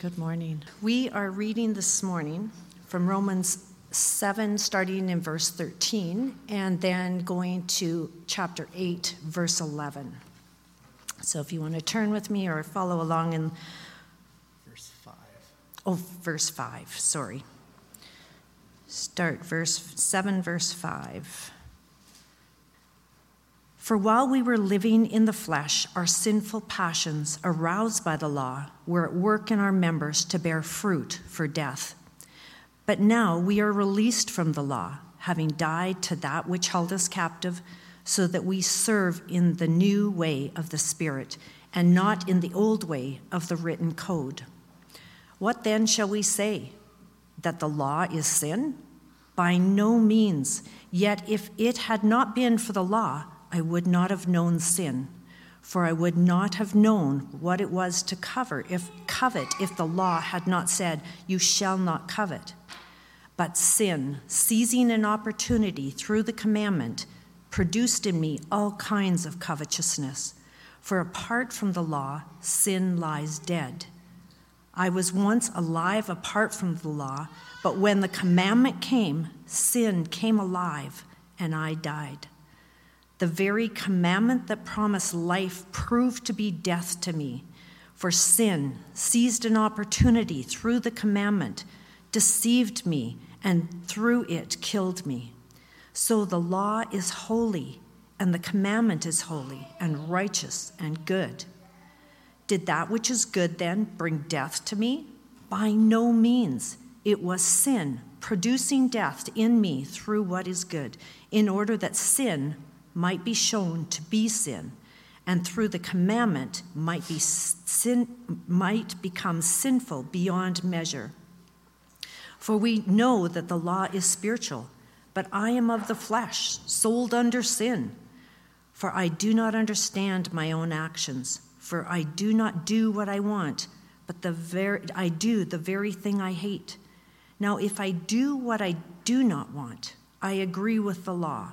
Good morning. We are reading this morning from Romans 7, starting in verse 13, and then going to chapter 8, verse 11. So if you want to turn with me or follow along in verse 5. Oh, verse 5, sorry. Start verse 7, verse 5. For while we were living in the flesh, our sinful passions, aroused by the law, were at work in our members to bear fruit for death. But now we are released from the law, having died to that which held us captive, so that we serve in the new way of the Spirit, and not in the old way of the written code. What then shall we say? That the law is sin? By no means. Yet if it had not been for the law, I would not have known sin, for I would not have known what it was to cover if covet if the law had not said, "You shall not covet." But sin, seizing an opportunity through the commandment, produced in me all kinds of covetousness. For apart from the law, sin lies dead. I was once alive apart from the law, but when the commandment came, sin came alive, and I died. The very commandment that promised life proved to be death to me. For sin seized an opportunity through the commandment, deceived me, and through it killed me. So the law is holy, and the commandment is holy, and righteous, and good. Did that which is good then bring death to me? By no means. It was sin producing death in me through what is good, in order that sin might be shown to be sin, and through the commandment might, be sin, might become sinful beyond measure. For we know that the law is spiritual, but I am of the flesh, sold under sin. For I do not understand my own actions, for I do not do what I want, but the very, I do the very thing I hate. Now, if I do what I do not want, I agree with the law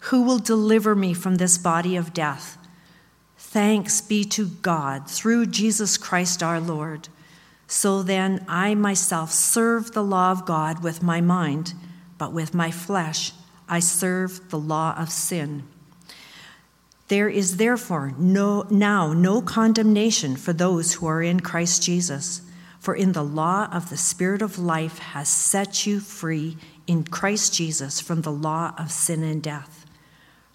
Who will deliver me from this body of death? Thanks be to God through Jesus Christ our Lord. So then, I myself serve the law of God with my mind, but with my flesh I serve the law of sin. There is therefore no, now no condemnation for those who are in Christ Jesus. For in the law of the Spirit of life has set you free in Christ Jesus from the law of sin and death.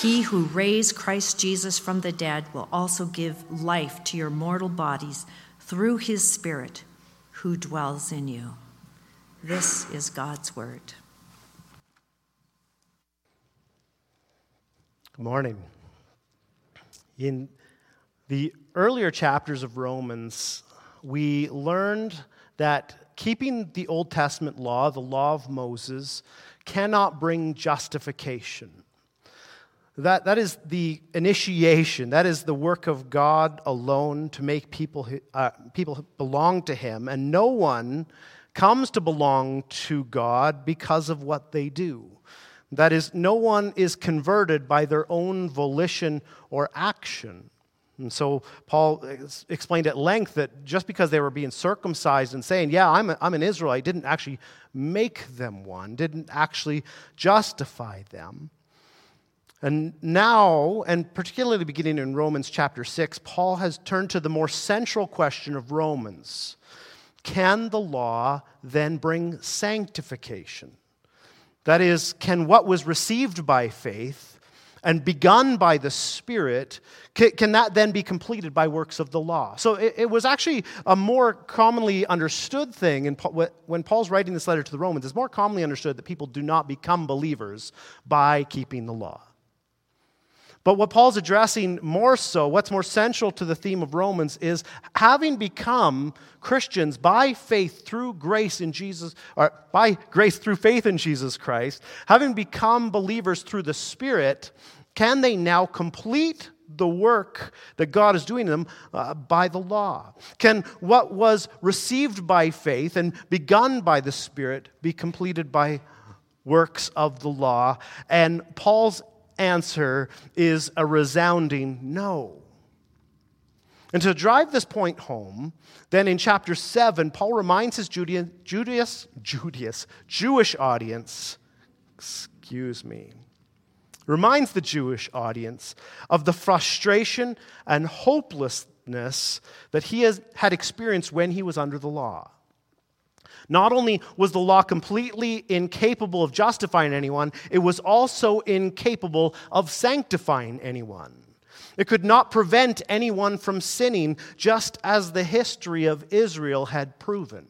he who raised Christ Jesus from the dead will also give life to your mortal bodies through his spirit who dwells in you. This is God's word. Good morning. In the earlier chapters of Romans, we learned that keeping the Old Testament law, the law of Moses, cannot bring justification. That, that is the initiation. That is the work of God alone to make people, uh, people belong to Him. And no one comes to belong to God because of what they do. That is, no one is converted by their own volition or action. And so Paul explained at length that just because they were being circumcised and saying, Yeah, I'm, a, I'm an Israelite, didn't actually make them one, didn't actually justify them. And now, and particularly beginning in Romans chapter 6, Paul has turned to the more central question of Romans Can the law then bring sanctification? That is, can what was received by faith and begun by the Spirit, can, can that then be completed by works of the law? So it, it was actually a more commonly understood thing in, when Paul's writing this letter to the Romans, it's more commonly understood that people do not become believers by keeping the law. But what Paul's addressing more so, what's more central to the theme of Romans, is having become Christians by faith through grace in Jesus, or by grace through faith in Jesus Christ, having become believers through the Spirit, can they now complete the work that God is doing in them uh, by the law? Can what was received by faith and begun by the Spirit be completed by works of the law? And Paul's answer is a resounding no. And to drive this point home, then in chapter 7, Paul reminds his Judean, Judeus, Jewish audience, excuse me, reminds the Jewish audience of the frustration and hopelessness that he has, had experienced when he was under the law. Not only was the law completely incapable of justifying anyone, it was also incapable of sanctifying anyone. It could not prevent anyone from sinning, just as the history of Israel had proven.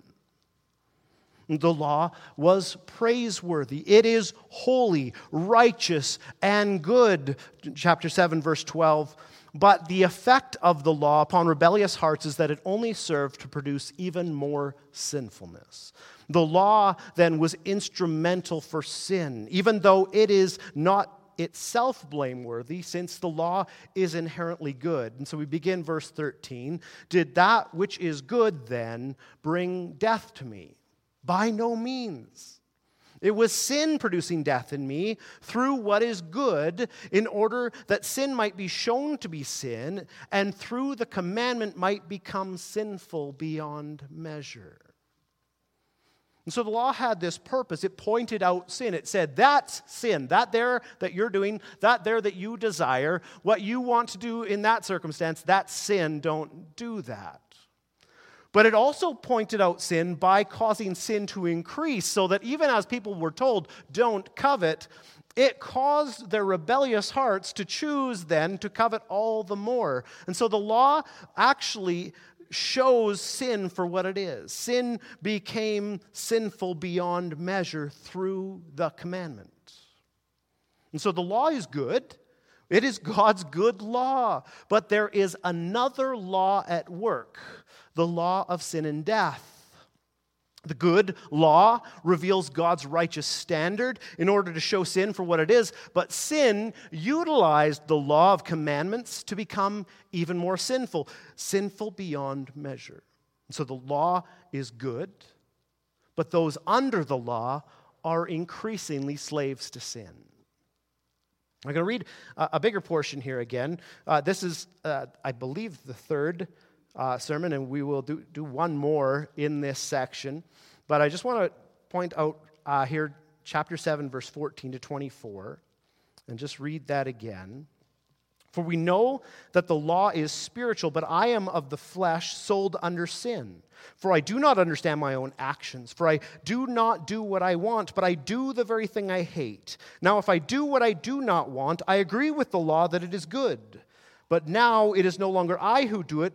The law was praiseworthy. It is holy, righteous, and good. Chapter 7, verse 12 but the effect of the law upon rebellious hearts is that it only served to produce even more sinfulness. The law then was instrumental for sin, even though it is not itself blameworthy, since the law is inherently good. And so we begin verse 13 Did that which is good then bring death to me? By no means. It was sin producing death in me through what is good, in order that sin might be shown to be sin, and through the commandment might become sinful beyond measure. And so the law had this purpose. It pointed out sin. It said, that's sin. That there that you're doing, that there that you desire, what you want to do in that circumstance, that's sin. Don't do that. But it also pointed out sin by causing sin to increase, so that even as people were told, don't covet, it caused their rebellious hearts to choose then to covet all the more. And so the law actually shows sin for what it is. Sin became sinful beyond measure through the commandment. And so the law is good. It is God's good law. But there is another law at work the law of sin and death. The good law reveals God's righteous standard in order to show sin for what it is, but sin utilized the law of commandments to become even more sinful, sinful beyond measure. so the law is good, but those under the law are increasingly slaves to sin. I'm going to read a bigger portion here again. Uh, this is, uh, I believe, the third uh, sermon, and we will do, do one more in this section. But I just want to point out uh, here, chapter 7, verse 14 to 24. And just read that again. For we know that the law is spiritual, but I am of the flesh, sold under sin. For I do not understand my own actions. For I do not do what I want, but I do the very thing I hate. Now, if I do what I do not want, I agree with the law that it is good. But now it is no longer I who do it,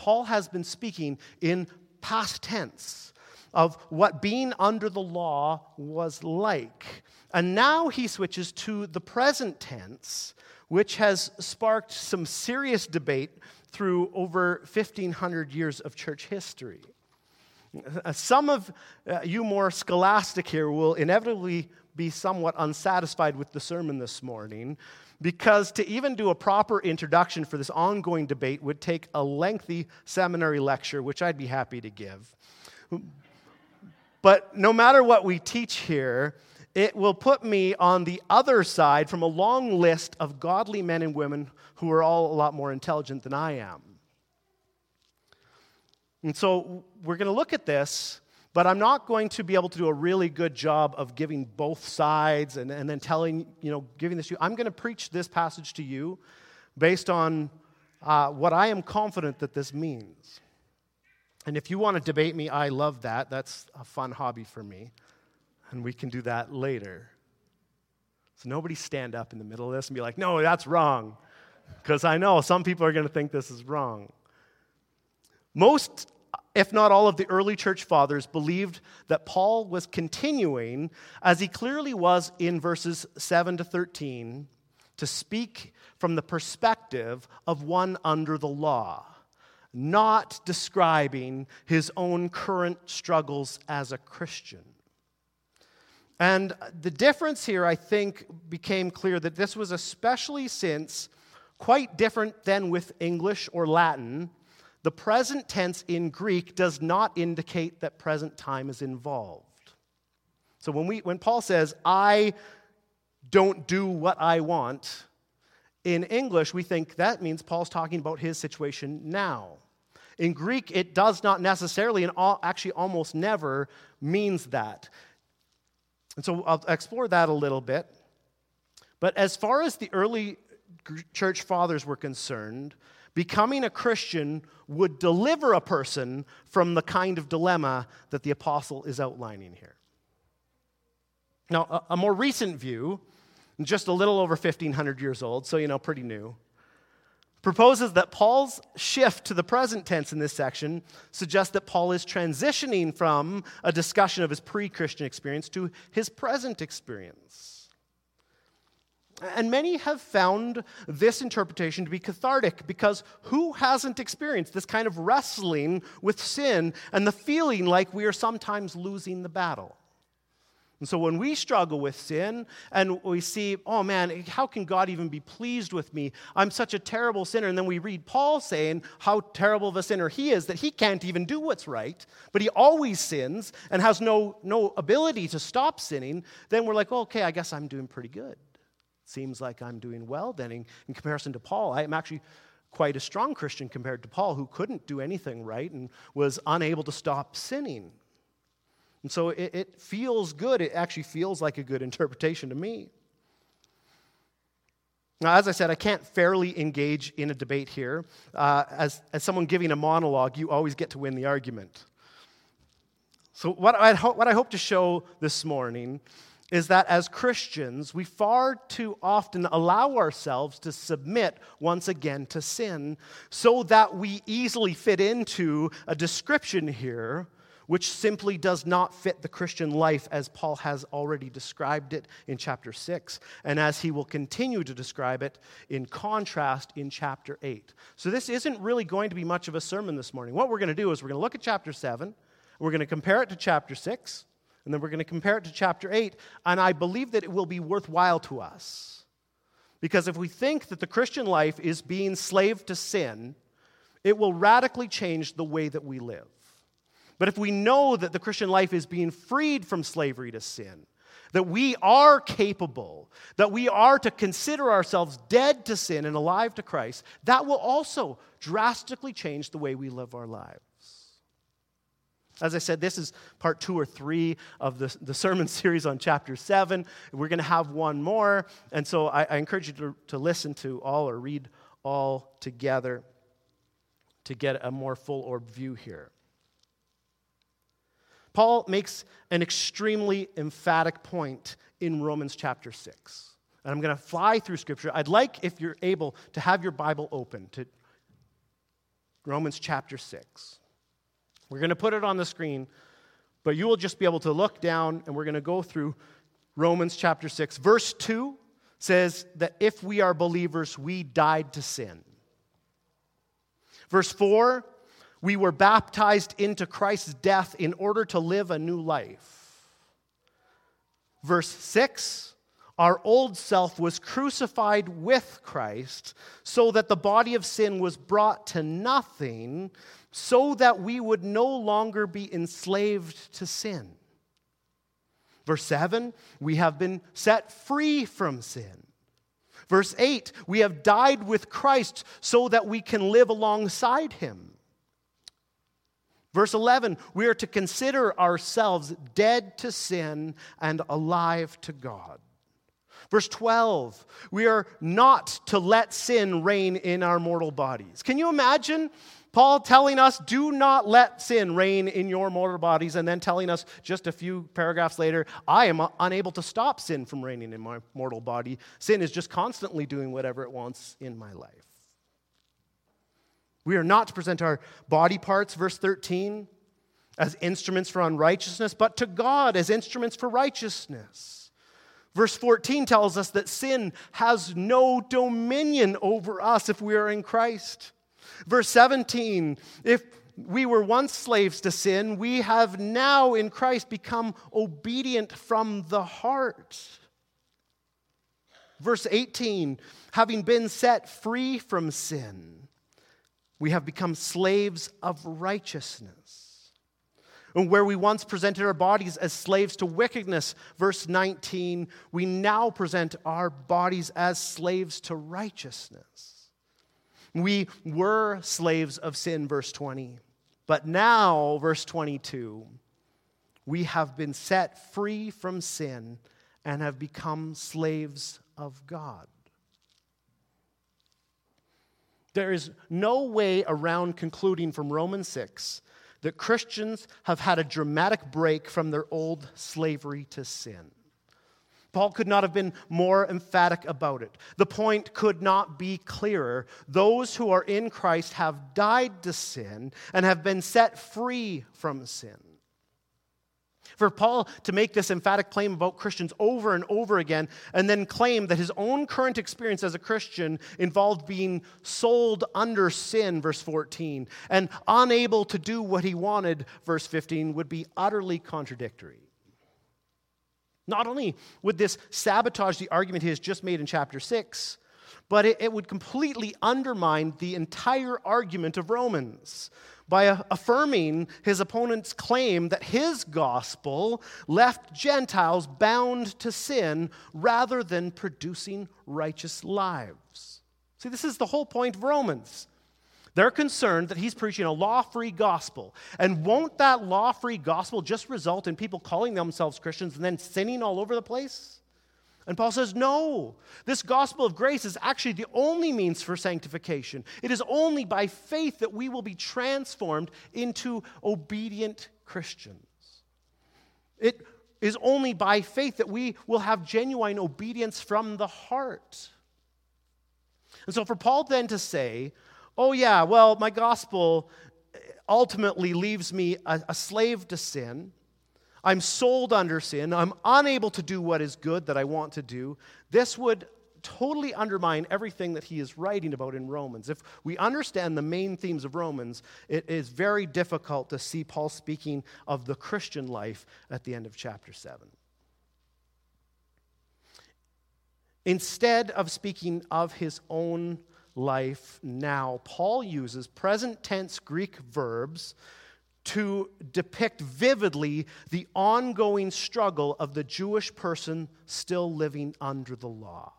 Paul has been speaking in past tense of what being under the law was like. And now he switches to the present tense, which has sparked some serious debate through over 1,500 years of church history. Uh, some of uh, you more scholastic here will inevitably be somewhat unsatisfied with the sermon this morning because to even do a proper introduction for this ongoing debate would take a lengthy seminary lecture, which I'd be happy to give. But no matter what we teach here, it will put me on the other side from a long list of godly men and women who are all a lot more intelligent than I am. And so we're going to look at this but I'm not going to be able to do a really good job of giving both sides and, and then telling, you know, giving this to you. I'm going to preach this passage to you based on uh, what I am confident that this means. And if you want to debate me, I love that. That's a fun hobby for me. And we can do that later. So nobody stand up in the middle of this and be like, no, that's wrong. Because I know some people are going to think this is wrong. Most if not all of the early church fathers, believed that Paul was continuing, as he clearly was in verses 7 to 13, to speak from the perspective of one under the law, not describing his own current struggles as a Christian. And the difference here, I think, became clear that this was especially since, quite different than with English or Latin, the present tense in Greek does not indicate that present time is involved. So when, we, when Paul says, I don't do what I want, in English, we think that means Paul's talking about his situation now. In Greek, it does not necessarily, and actually almost never, means that. And so I'll explore that a little bit. But as far as the early church fathers were concerned, becoming a Christian would deliver a person from the kind of dilemma that the apostle is outlining here. Now, a, more recent view, just a little over 1,500 years old, so you know, pretty new, proposes that Paul's shift to the present tense in this section suggests that Paul is transitioning from a discussion of his pre Christian experience to his present experience. And many have found this interpretation to be cathartic because who hasn't experienced this kind of wrestling with sin and the feeling like we are sometimes losing the battle? And so when we struggle with sin and we see, oh man, how can God even be pleased with me? I'm such a terrible sinner. And then we read Paul saying how terrible of a sinner he is, that he can't even do what's right, but he always sins and has no, no ability to stop sinning. Then we're like, okay, I guess I'm doing pretty good seems like I'm doing well then. In, in comparison to Paul, I am actually quite a strong Christian compared to Paul, who couldn't do anything right and was unable to stop sinning. And so it, it, feels good. It actually feels like a good interpretation to me. Now, as I said, I can't fairly engage in a debate here. Uh, as, as someone giving a monologue, you always get to win the argument. So, what I, ho- what I hope to show this morning is that as Christians, we far too often allow ourselves to submit once again to sin so that we easily fit into a description here which simply does not fit the Christian life as Paul has already described it in chapter 6, and as he will continue to describe it in contrast in chapter 8. So, this isn't really going to be much of a sermon this morning. What we're going to do is we're going to look at chapter 7, we're going to compare it to chapter 6, and then we're going to compare it to chapter 8, and I believe that it will be worthwhile to us. Because if we think that the Christian life is being slave to sin, it will radically change the way that we live. But if we know that the Christian life is being freed from slavery to sin, that we are capable, that we are to consider ourselves dead to sin and alive to Christ, that will also drastically change the way we live our lives. As I said, this is part two or three of the, the sermon series on chapter seven. We're going to have one more. And so I, I encourage you to, to listen to all or read all together to get a more full orb view here. Paul makes an extremely emphatic point in Romans chapter 6. And I'm going to fly through scripture. I'd like, if you're able, to have your Bible open to Romans chapter 6. We're going to put it on the screen, but you will just be able to look down and we're going to go through Romans chapter 6. Verse 2 says that if we are believers, we died to sin. Verse 4 we were baptized into Christ's death in order to live a new life. Verse 6 Our old self was crucified with Christ so that the body of sin was brought to nothing, so that we would no longer be enslaved to sin. Verse 7 We have been set free from sin. Verse 8 We have died with Christ so that we can live alongside him. Verse 11, we are to consider ourselves dead to sin and alive to God. Verse 12, we are not to let sin reign in our mortal bodies. Can you imagine Paul telling us, do not let sin reign in your mortal bodies, and then telling us just a few paragraphs later, I am unable to stop sin from reigning in my mortal body. Sin is just constantly doing whatever it wants in my life. We are not to present our body parts, verse 13, as instruments for unrighteousness, but to God as instruments for righteousness. Verse 14 tells us that sin has no dominion over us if we are in Christ. Verse 17, if we were once slaves to sin, we have now in Christ become obedient from the heart. Verse 18, having been set free from sin we have become slaves of righteousness. And where we once presented our bodies as slaves to wickedness, verse 19, we now present our bodies as slaves to righteousness. We were slaves of sin, verse 20. But now, verse 22, we have been set free from sin and have become slaves of God. There is no way around concluding from Romans 6 that Christians have had a dramatic break from their old slavery to sin. Paul could not have been more emphatic about it. The point could not be clearer. Those who are in Christ have died to sin and have been set free from sin. For Paul to make this emphatic claim about Christians over and over again, and then claim that his own current experience as a Christian involved being sold under sin, verse 14, and unable to do what he wanted, verse 15, would be utterly contradictory. Not only would this sabotage the argument he has just made in chapter 6, but it, it would completely undermine the entire argument of Romans by affirming his opponent's claim that his gospel left Gentiles bound to sin rather than producing righteous lives. See, this is the whole point of Romans. They're concerned that he's preaching a law free gospel. And won't that law free gospel just result in people calling themselves Christians and then sinning all over the place? And Paul says, no, this gospel of grace is actually the only means for sanctification. It is only by faith that we will be transformed into obedient Christians. It is only by faith that we will have genuine obedience from the heart. And so, for Paul then to say, oh, yeah, well, my gospel ultimately leaves me a, a slave to sin. I'm sold under sin. I'm unable to do what is good that I want to do. This would totally undermine everything that he is writing about in Romans. If we understand the main themes of Romans, it is very difficult to see Paul speaking of the Christian life at the end of chapter 7. Instead of speaking of his own life now, Paul uses present tense Greek verbs to depict vividly the ongoing struggle of the Jewish person still living under the law.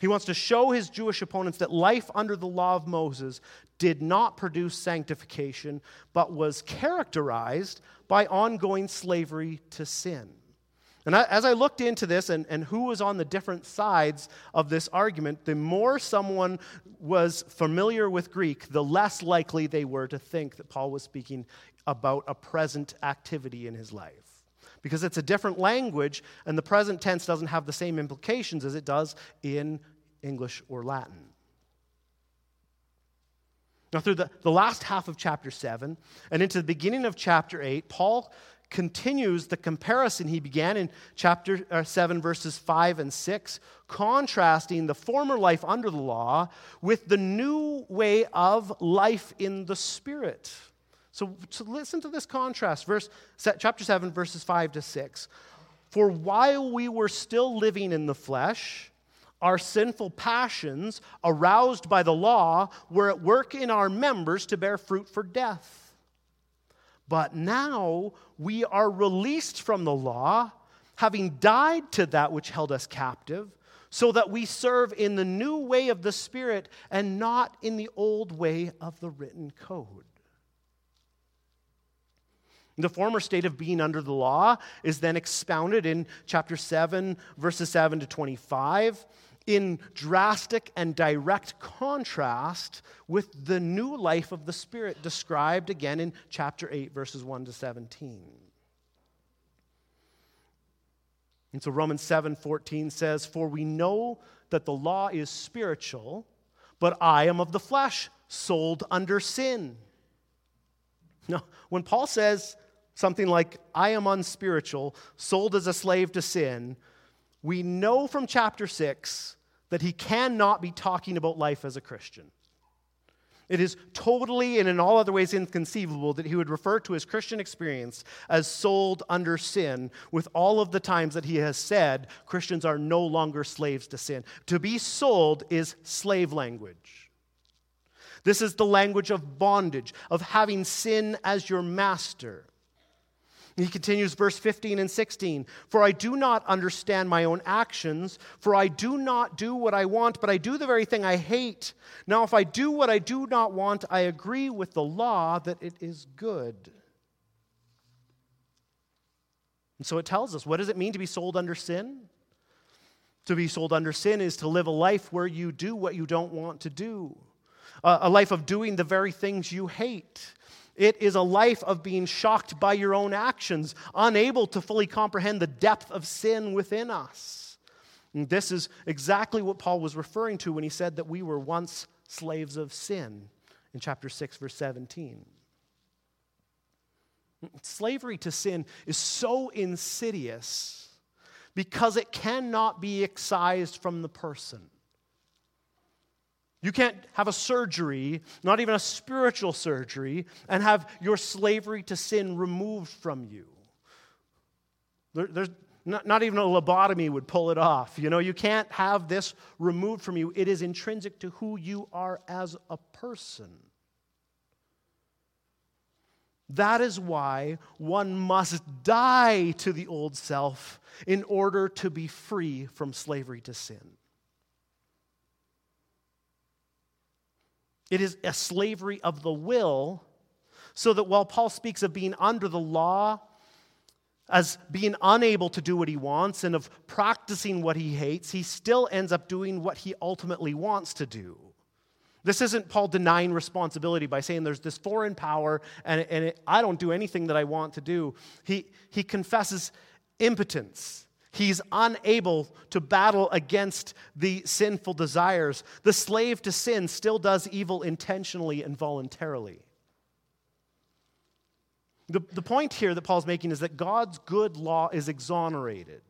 He wants to show his Jewish opponents that life under the law of Moses did not produce sanctification, but was characterized by ongoing slavery to sin. And as I looked into this and, and who was on the different sides of this argument, the more someone was familiar with Greek, the less likely they were to think that Paul was speaking about a present activity in his life. Because it's a different language, and the present tense doesn't have the same implications as it does in English or Latin. Now, through the, the last half of chapter 7 and into the beginning of chapter 8, Paul continues the comparison he began in chapter uh, 7, verses 5 and 6, contrasting the former life under the law with the new way of life in the Spirit. So, so listen to this contrast. Verse, chapter 7, verses 5 to 6. For while we were still living in the flesh, our sinful passions, aroused by the law, were at work in our members to bear fruit for death. But now we are released from the law, having died to that which held us captive, so that we serve in the new way of the Spirit and not in the old way of the written code. The former state of being under the law is then expounded in chapter 7, verses 7 to 25 in drastic and direct contrast with the new life of the Spirit described again in chapter 8, verses 1 to 17. And so Romans 7 14 says, For we know that the law is spiritual, but I am of the flesh, sold under sin. Now, when Paul says something like, I am unspiritual, sold as a slave to sin, we know from chapter 6 that he cannot be talking about life as a Christian. It is totally and in all other ways inconceivable that he would refer to his Christian experience as sold under sin, with all of the times that he has said Christians are no longer slaves to sin. To be sold is slave language. This is the language of bondage, of having sin as your master. He continues, verse 15 and 16 For I do not understand my own actions, for I do not do what I want, but I do the very thing I hate. Now, if I do what I do not want, I agree with the law that it is good. And so it tells us what does it mean to be sold under sin? To be sold under sin is to live a life where you do what you don't want to do, a life of doing the very things you hate. It is a life of being shocked by your own actions, unable to fully comprehend the depth of sin within us. And this is exactly what Paul was referring to when he said that we were once slaves of sin in chapter 6, verse 17. Slavery to sin is so insidious because it cannot be excised from the person. You can't have a surgery, not even a spiritual surgery, and have your slavery to sin removed from you. There, there's not, not even a lobotomy would pull it off. You know, you can't have this removed from you. It is intrinsic to who you are as a person. That is why one must die to the old self in order to be free from slavery to sin. It is a slavery of the will, so that while Paul speaks of being under the law, as being unable to do what he wants and of practicing what he hates, he still ends up doing what he ultimately wants to do. This isn't Paul denying responsibility by saying there's this foreign power and, and it, I don't do anything that I want to do. He, he confesses impotence. He's unable to battle against the sinful desires. The slave to sin still does evil intentionally and voluntarily. The, the point here that Paul's making is that God's good law is exonerated.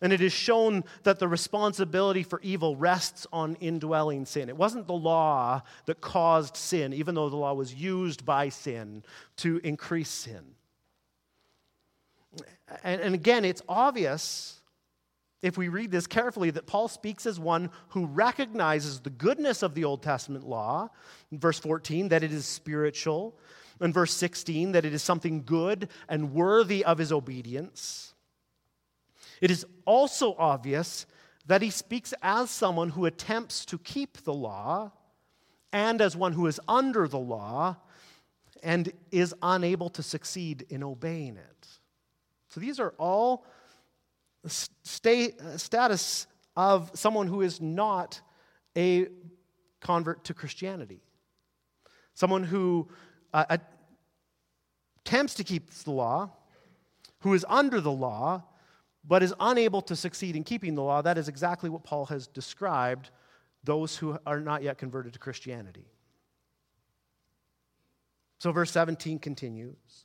And it is shown that the responsibility for evil rests on indwelling sin. It wasn't the law that caused sin, even though the law was used by sin to increase sin. And, and again, it's obvious if we read this carefully that Paul speaks as one who recognizes the goodness of the Old Testament law, verse 14, that it is spiritual, in verse 16, that it is something good and worthy of his obedience. It is also obvious that he speaks as someone who attempts to keep the law and as one who is under the law and is unable to succeed in obeying it. So these are all state, status of someone who is not a convert to Christianity. Someone who uh, attempts to keep the law, who is under the law, but is unable to succeed in keeping the law, that is exactly what Paul has described those who are not yet converted to Christianity. So, verse 17 continues.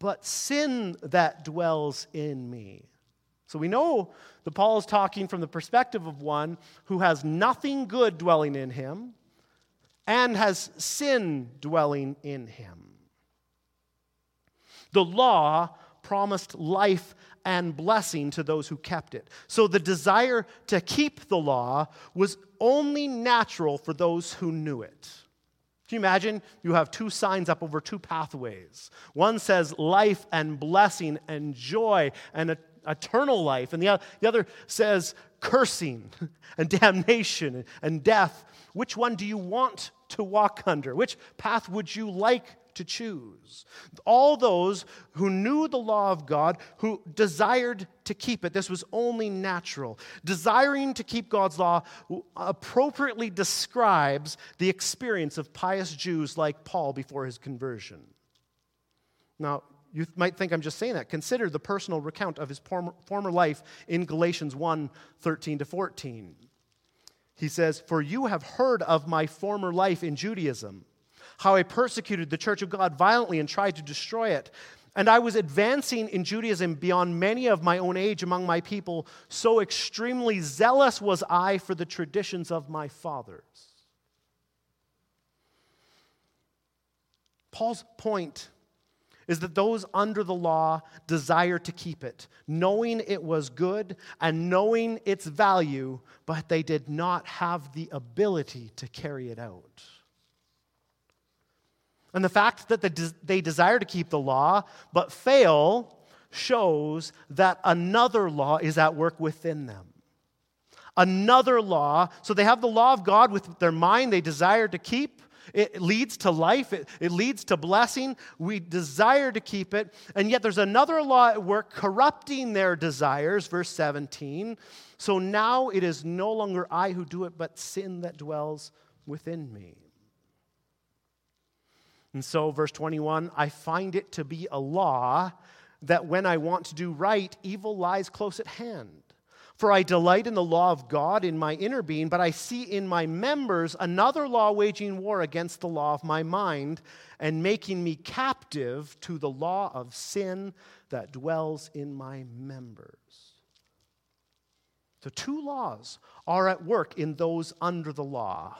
but sin that dwells in me. So we know that Paul is talking from the perspective of one who has nothing good dwelling in him and has sin dwelling in him. The law promised life and blessing to those who kept it. So the desire to keep the law was only natural for those who knew it. Can you imagine? You have two signs up over two pathways. One says life and blessing and joy and eternal life, and the other says cursing and damnation and death. Which one do you want to walk under? Which path would you like to choose? All those who knew the law of God, who desired to keep it, this was only natural. Desiring to keep God's law appropriately describes the experience of pious Jews like Paul before his conversion. Now, you might think I'm just saying that. Consider the personal recount of his former life in Galatians 1 13 to 14. He says, For you have heard of my former life in Judaism, how I persecuted the church of God violently and tried to destroy it. And I was advancing in Judaism beyond many of my own age among my people. So extremely zealous was I for the traditions of my fathers. Paul's point is that those under the law desire to keep it, knowing it was good and knowing its value, but they did not have the ability to carry it out. And the fact that they desire to keep the law but fail shows that another law is at work within them. Another law, so they have the law of God with their mind they desire to keep, it leads to life, it, it leads to blessing. We desire to keep it. And yet there's another law at work corrupting their desires, verse 17. So now it is no longer I who do it, but sin that dwells within me. And so, verse 21 I find it to be a law that when I want to do right, evil lies close at hand. For I delight in the law of God in my inner being, but I see in my members another law waging war against the law of my mind and making me captive to the law of sin that dwells in my members. So, two laws are at work in those under the law.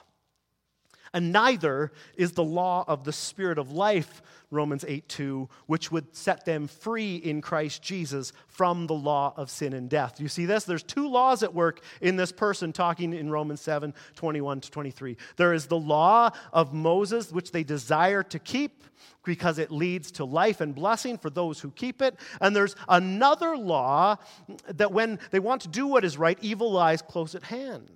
And neither is the law of the Spirit of life, Romans 8 2, which would set them free in Christ Jesus from the law of sin and death. You see this? There's two laws at work in this person talking in Romans 7 21 to 23. There is the law of Moses, which they desire to keep because it leads to life and blessing for those who keep it. And there's another law that when they want to do what is right, evil lies close at hand.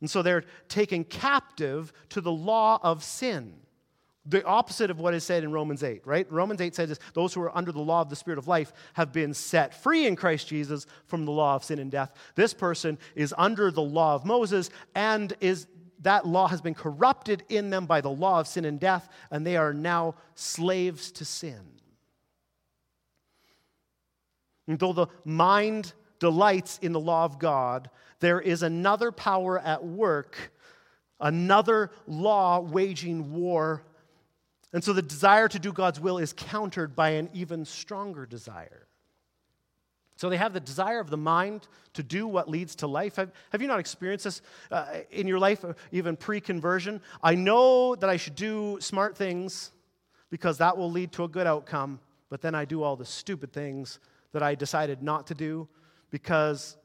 And so they're taken captive to the law of sin. The opposite of what is said in Romans 8, right? Romans 8 says those who are under the law of the Spirit of life have been set free in Christ Jesus from the law of sin and death. This person is under the law of Moses and is that law has been corrupted in them by the law of sin and death, and they are now slaves to sin. And though the mind delights in the law of God, there is another power at work, another law waging war. And so the desire to do God's will is countered by an even stronger desire. So they have the desire of the mind to do what leads to life. Have, have you not experienced this uh, in your life, uh, even pre conversion? I know that I should do smart things because that will lead to a good outcome, but then I do all the stupid things that I decided not to do because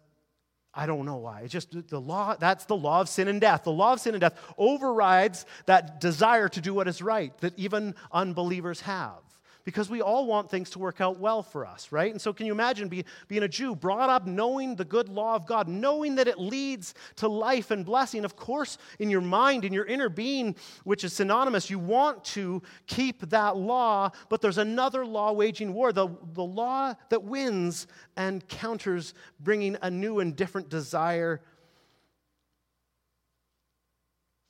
I don't know why. It's just the law, that's the law of sin and death. The law of sin and death overrides that desire to do what is right that even unbelievers have because we all want things to work out well for us, right? And so, can you imagine be, being a Jew, brought up knowing the good law of God, knowing that it leads to life and blessing? Of course, in your mind, in your inner being, which is synonymous, you want to keep that law, but there's another law waging war, the, the law that wins and counters, bringing a new and different desire.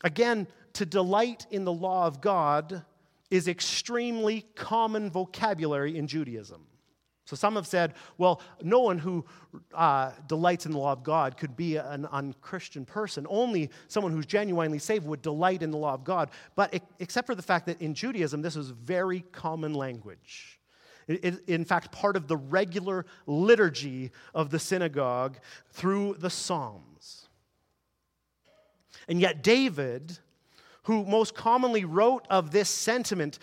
Again, to delight in the law of God is extremely common vocabulary in Judaism. So some have said, well, no one who uh, delights in the law of God could be an unchristian person. Only someone who's genuinely saved would delight in the law of God. But except for the fact that in Judaism, this is very common language. In fact, part of the regular liturgy of the synagogue through the Psalms. And yet, David who most commonly wrote of this sentiment,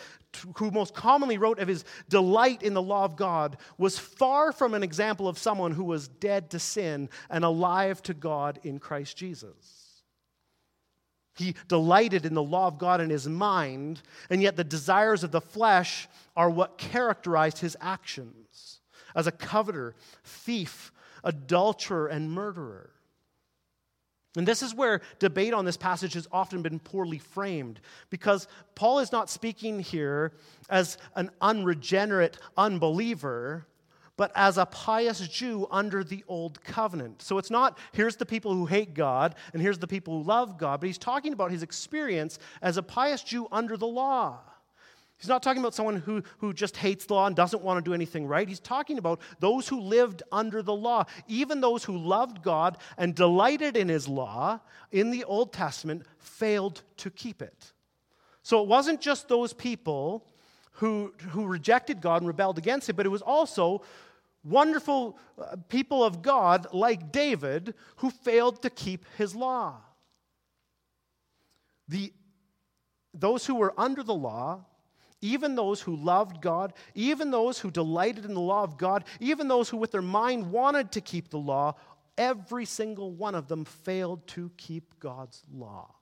who most commonly wrote of his delight in the law of God, was far from an example of someone who was dead to sin and alive to God in Christ Jesus. He delighted in the law of God in his mind, and yet the desires of the flesh are what characterized his actions as a coveter, thief, adulterer, and murderer. And this is where debate on this passage has often been poorly framed because Paul is not speaking here as an unregenerate unbeliever, but as a pious Jew under the old covenant. So it's not here's the people who hate God and here's the people who love God, but he's talking about his experience as a pious Jew under the law. He's not talking about someone who, who just hates the law and doesn't want to do anything right. He's talking about those who lived under the law, even those who loved God and delighted in his law in the Old Testament, failed to keep it. So it wasn't just those people who, who rejected God and rebelled against him, but it was also wonderful uh, people of God like David who failed to keep his law. The, those who were under the law even those who loved God, even those who delighted in the law of God, even those who with their mind wanted to keep the law, every single one of them failed to keep God's law.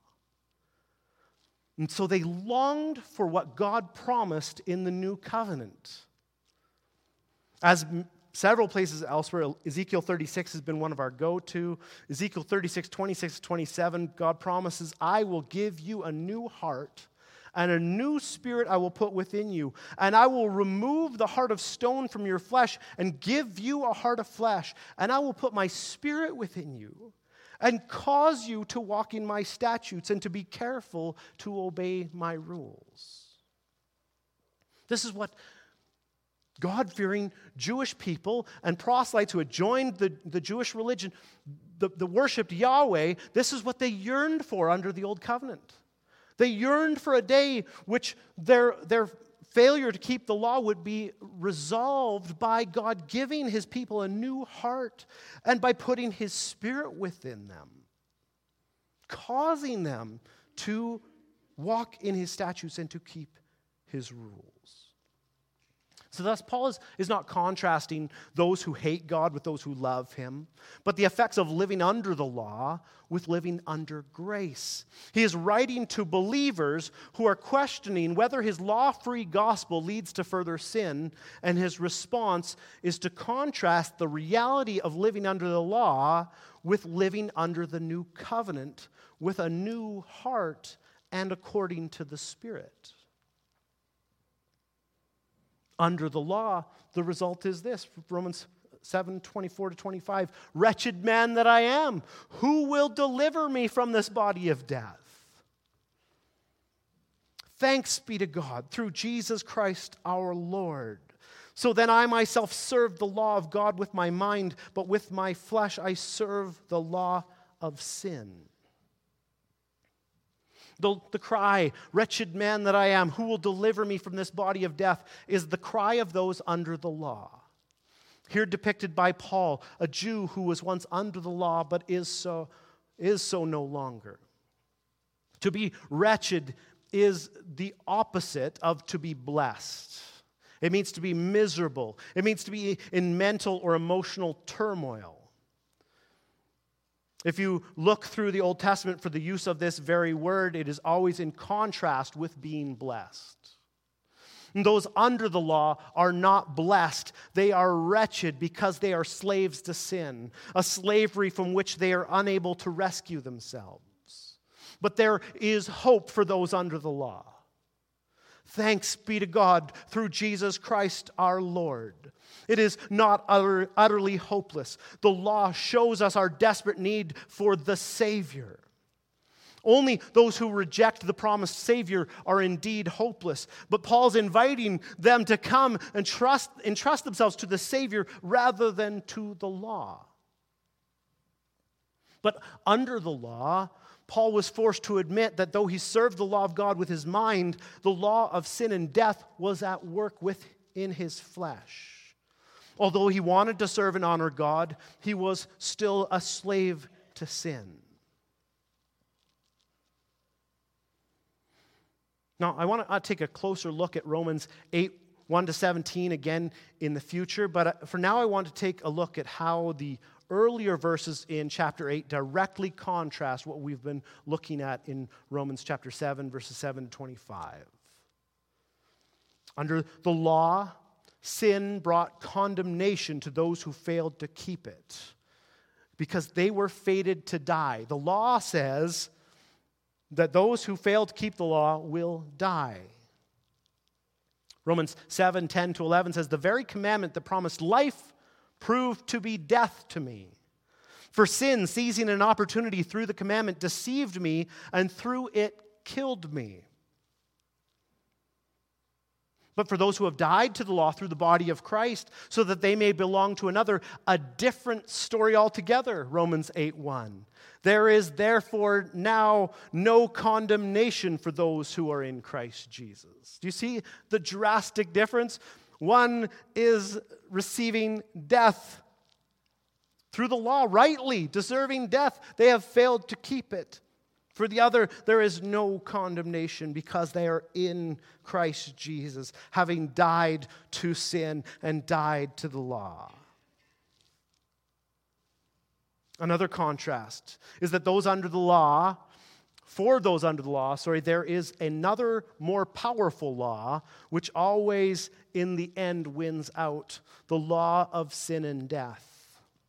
And so they longed for what God promised in the new covenant. As several places elsewhere, Ezekiel 36 has been one of our go to. Ezekiel 36, 26, 27, God promises, I will give you a new heart and a new spirit I will put within you. And I will remove the heart of stone from your flesh and give you a heart of flesh. And I will put my spirit within you and cause you to walk in my statutes and to be careful to obey my rules. This is what God fearing Jewish people and proselytes who had joined the, the Jewish religion, the, the worshiped Yahweh, this is what they yearned for under the Old Covenant. They yearned for a day which their, their failure to keep the law would be resolved by God giving his people a new heart and by putting his spirit within them, causing them to walk in his statutes, and to keep his rules. So, thus, Paul is, is not contrasting those who hate God with those who love him, but the effects of living under the law with living under grace. He is writing to believers who are questioning whether his law free gospel leads to further sin, and his response is to contrast the reality of living under the law with living under the new covenant with a new heart and according to the Spirit under the law, the result is this Romans 7 24 to 25. Wretched man that I am, who will deliver me from this body of death? Thanks be to God through Jesus Christ our Lord. So then I myself serve the law of God with my mind, but with my flesh I serve the law of sin. The, the cry, Wretched man that I am, who will deliver me from this body of death, is the cry of those under the law. Here depicted by Paul, a Jew who was once under the law but is so, is so no longer. To be wretched is the opposite of to be blessed. It means to be miserable. It means to be in mental or emotional turmoil. If you look through the Old Testament for the use of this very word, it is always in contrast with being blessed. And those under the law are not blessed. They are wretched because they are slaves to sin, a slavery from which they are unable to rescue themselves. But there is hope for those under the law. Thanks be to God through Jesus Christ our Lord. It is not utter, utterly hopeless. The law shows us our desperate need for the Savior. Only those who reject the promised Savior are indeed hopeless. But Paul's inviting them to come and trust, entrust themselves to the Savior rather than to the law. But under the law, Paul was forced to admit that though he served the law of God with his mind, the law of sin and death was at work within his flesh. Although he wanted to serve and honor God, he was still a slave to sin. Now, I want to uh, take a closer look at Romans 8 1 to 17 again in the future, but uh, for now, I want to take a look at how the earlier verses in chapter 8 directly contrast what we've been looking at in Romans chapter 7, verses 7 to 25. Under the law, sin brought condemnation to those who failed to keep it because they were fated to die. The law says that those who fail to keep the law will die. Romans 7 10 to 11 says, The very commandment that promised life proved to be death to me. For sin, seizing an opportunity through the commandment, deceived me, and through it killed me. But for those who have died to the law through the body of Christ, so that they may belong to another, a different story altogether, Romans 8 1. There is therefore now no condemnation for those who are in Christ Jesus. Do you see the drastic difference? One is receiving death through the law, rightly deserving death. They have failed to keep it. For the other, there is no condemnation because they are in Christ Jesus, having died to sin and died to the law. Another contrast is that those under the law for those under the law, sorry, there is another more powerful law which always in the end wins out the law of sin and death.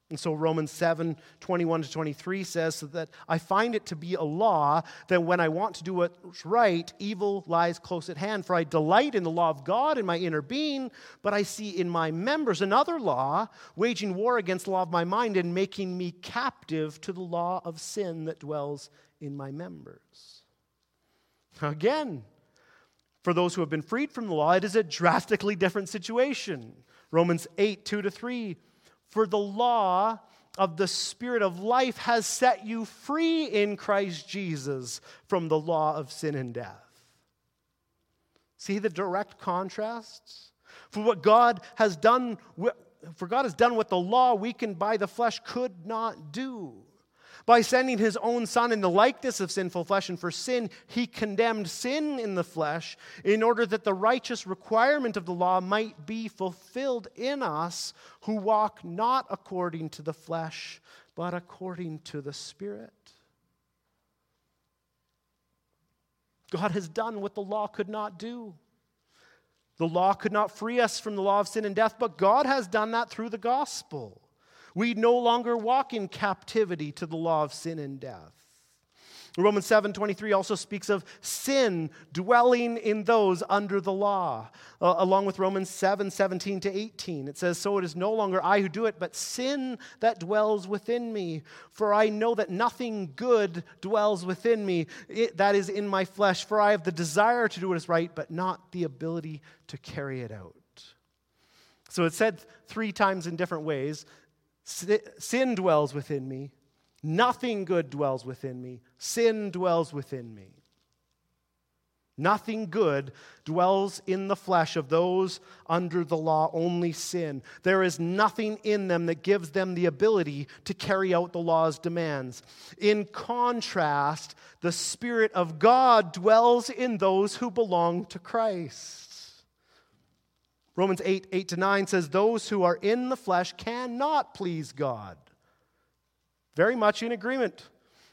And so Romans 7 21 to 23 says that I find it to be a law that when I want to do what's right, evil lies close at hand. For I delight in the law of God in my inner being, but I see in my members another law, waging war against the law of my mind and making me captive to the law of sin that dwells in my members. Again, for those who have been freed from the law, it is a drastically different situation. Romans 8, 2 to 3. For the law of the Spirit of life has set you free in Christ Jesus from the law of sin and death. See the direct contrasts? For what God has done, for God has done what the law weakened by the flesh could not do. By sending his own Son in the likeness of sinful flesh, and for sin, he condemned sin in the flesh, in order that the righteous requirement of the law might be fulfilled in us who walk not according to the flesh, but according to the Spirit. God has done what the law could not do. The law could not free us from the law of sin and death, but God has done that through the gospel. We no longer walk in captivity to the law of sin and death. Romans 7:23 also speaks of sin dwelling in those under the law, uh, along with Romans 7:17 to 18. It says, "So it is no longer I who do it, but sin that dwells within me. For I know that nothing good dwells within me, it, that is in my flesh. For I have the desire to do what is right, but not the ability to carry it out." So it's said three times in different ways. Sin dwells within me. Nothing good dwells within me. Sin dwells within me. Nothing good dwells in the flesh of those under the law, only sin. There is nothing in them that gives them the ability to carry out the law's demands. In contrast, the Spirit of God dwells in those who belong to Christ. Romans 8, 8 to 9 says, Those who are in the flesh cannot please God. Very much in agreement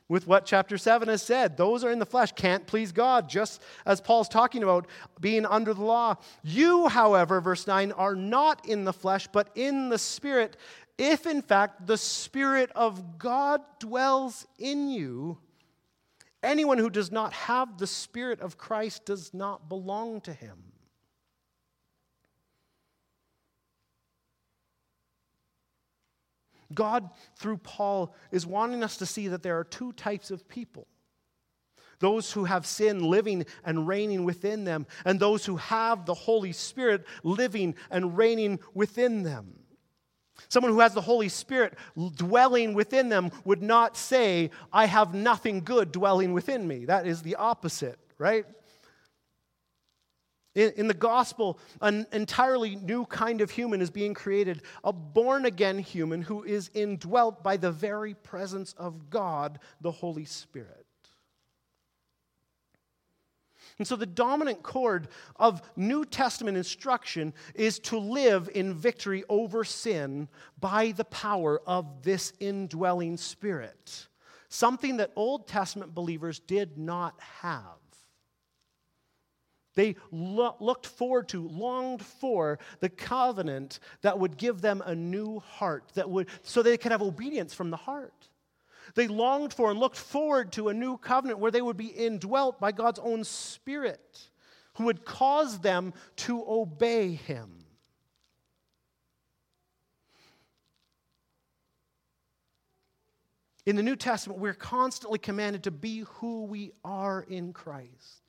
with what chapter 7 has said. Those are in the flesh can't please God, just as Paul's talking about being under the law. You, however, verse 9, are not in the flesh, but in the Spirit, if in fact the Spirit of God dwells in you. Anyone who does not have the Spirit of Christ does not belong to him. God, through Paul, is wanting us to see that there are two types of people those who have sin living and reigning within them, and those who have the Holy Spirit living and reigning within them. Someone who has the Holy Spirit dwelling within them would not say, I have nothing good dwelling within me. That is the opposite, right? In, in the gospel, an entirely new kind of human is being created, a born again human who is indwelt by the very presence of God, the Holy Spirit. And so, the dominant chord of New Testament instruction is to live in victory over sin by the power of this indwelling spirit, something that Old Testament believers did not have. They lo- looked forward to, longed for the covenant that would give them a new heart, that would, so they could have obedience from the heart. They longed for and looked forward to a new covenant where they would be indwelt by God's own Spirit, who would cause them to obey Him. In the New Testament, we're constantly commanded to be who we are in Christ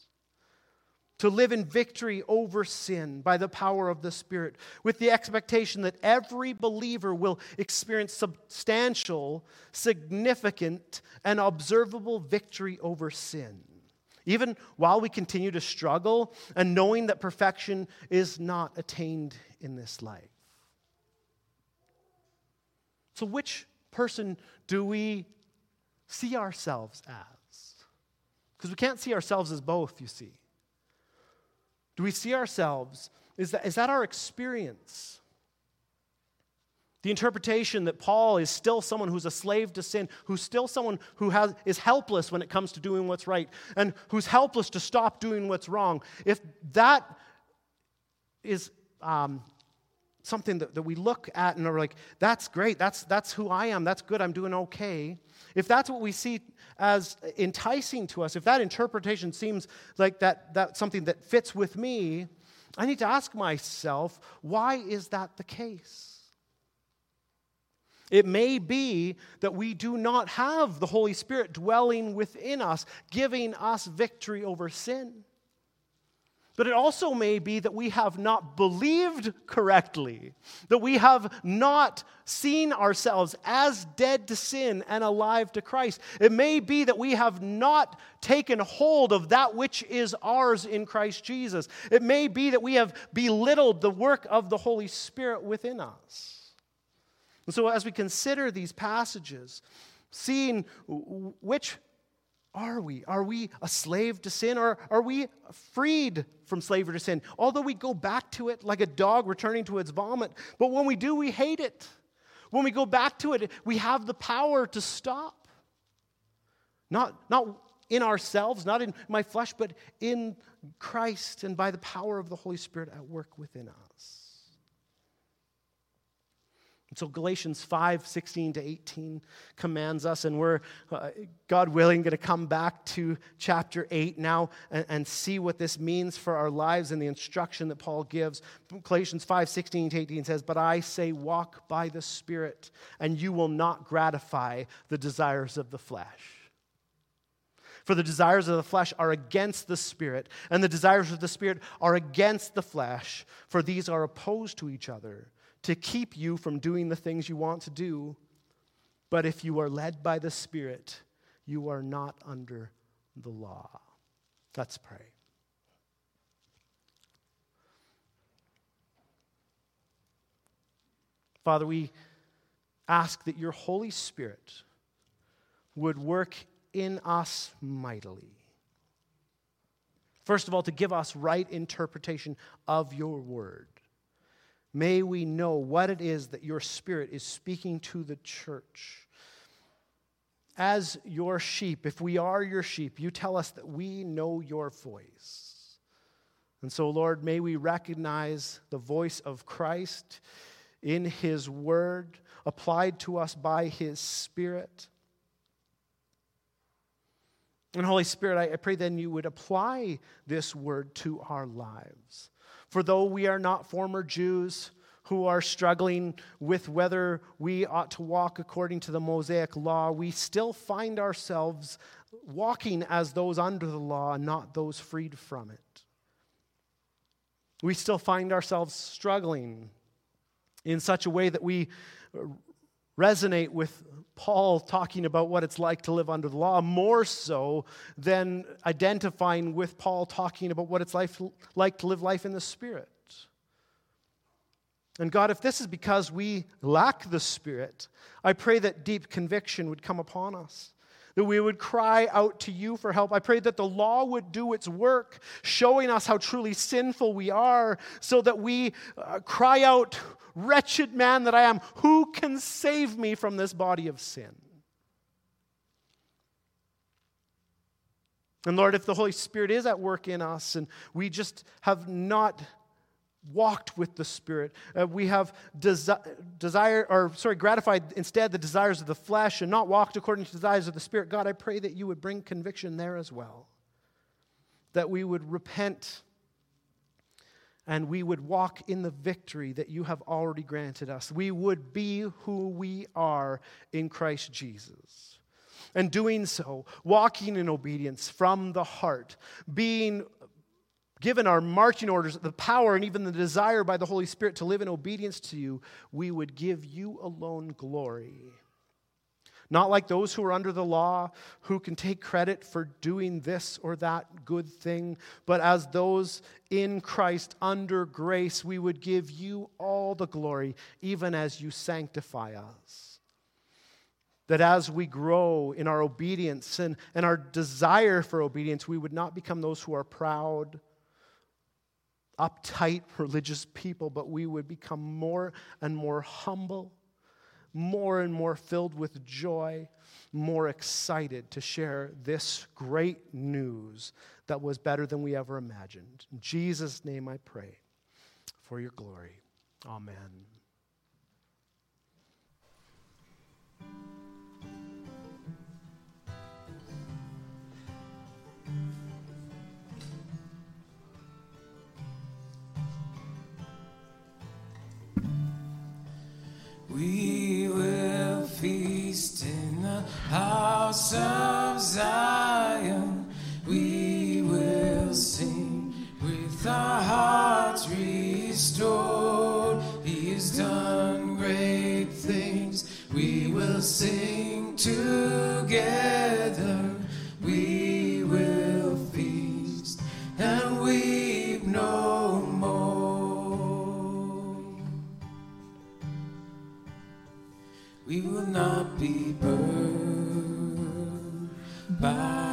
to live in victory over sin by the power of the Spirit, with the expectation that every believer will experience substantial, significant, and observable victory over sin. Even while we continue to struggle and knowing that perfection is not attained in this life. So, which person do we see ourselves as? Because we can't see ourselves as both, you see. Do we see ourselves? Is that, is that our experience? The interpretation that Paul is still someone who's a slave to sin, who's still someone who has, is helpless when it comes to doing what's right, and who's helpless to stop doing what's wrong. If that is um, something that, that we look at and are like, that's great, that's, that's who I am, that's good, I'm doing okay. If that's what we see as enticing to us, if that interpretation seems like that, that's something that fits with me, I need to ask myself, why is that the case? It may be that we do not have the Holy Spirit dwelling within us, giving us victory over sin. But it also may be that we have not believed correctly, that we have not seen ourselves as dead to sin and alive to Christ. It may be that we have not taken hold of that which is ours in Christ Jesus. It may be that we have belittled the work of the Holy Spirit within us. And so, as we consider these passages, seeing which are we? Are we a slave to sin or are we freed from slavery to sin? Although we go back to it like a dog returning to its vomit, but when we do, we hate it. When we go back to it, we have the power to stop. Not, not in ourselves, not in my flesh, but in Christ and by the power of the Holy Spirit at work within us. So Galatians 5 16 to 18 commands us, and we're, uh, God willing, going to come back to chapter 8 now and, and, see what this means for our lives and the instruction that Paul gives. Galatians 5 16 to 18 says, But I say, walk by the Spirit, and you will not gratify the desires of the flesh. For the desires of the flesh are against the Spirit, and the desires of the Spirit are against the flesh, for these are opposed to each other to keep you from doing the things you want to do. But if you are led by the Spirit, you are not under the law. Let's pray. Father, we ask that your Holy Spirit would work in us mightily. First of all, to give us right interpretation of your word. May we know what it is that your Spirit is speaking to the church. As your sheep, if we are your sheep, you tell us that we know your voice. And so, Lord, may we recognize the voice of Christ in His Word, applied to us by His Spirit. And Holy Spirit, I pray then you would apply this Word to our lives. For though we are not former Jews who are struggling with whether we ought to walk according to the Mosaic law, we still find ourselves walking as those under the law, not those freed from it. We still find ourselves struggling in such a way that we resonate with Paul talking about what it's like to live under the law more so than identifying with Paul talking about what it's like to live life in the Spirit. And God, if this is because we lack the Spirit, I pray that deep conviction would come upon us. That we would cry out to you for help. I pray that the law would do its work, showing us how truly sinful we are, so that we uh, cry out, Wretched man that I am, who can save me from this body of sin? And Lord, if the Holy Spirit is at work in us and we just have not walked with the Spirit, uh, we have desi- desire, or sorry, gratified instead the desires of the flesh and not walked according to the desires of the Spirit, God, I pray that you would bring conviction there as well. That we would repent and we would walk in the victory that you have already granted us. We would be who we are in Christ Jesus. And doing so, walking in obedience from the heart, being given our marching orders, the power and even the desire by the Holy Spirit to live in obedience to you, we would give you alone glory not like those who are under the law, who can take credit for doing this or that good thing, but as those in Christ under grace, we would give you all the glory, even as you sanctify us. That as we grow in our obedience and, and our desire for obedience, we would not become those who are proud, uptight, religious people, but we would become more and more humble more and more filled with joy, more excited to share this great news that was better than we ever imagined. In Jesus' name I pray for your glory. Amen. We house of Zion. We will sing with our hearts restored. He has done great things. We will sing together. We will feast and weep no more. we will not be burned by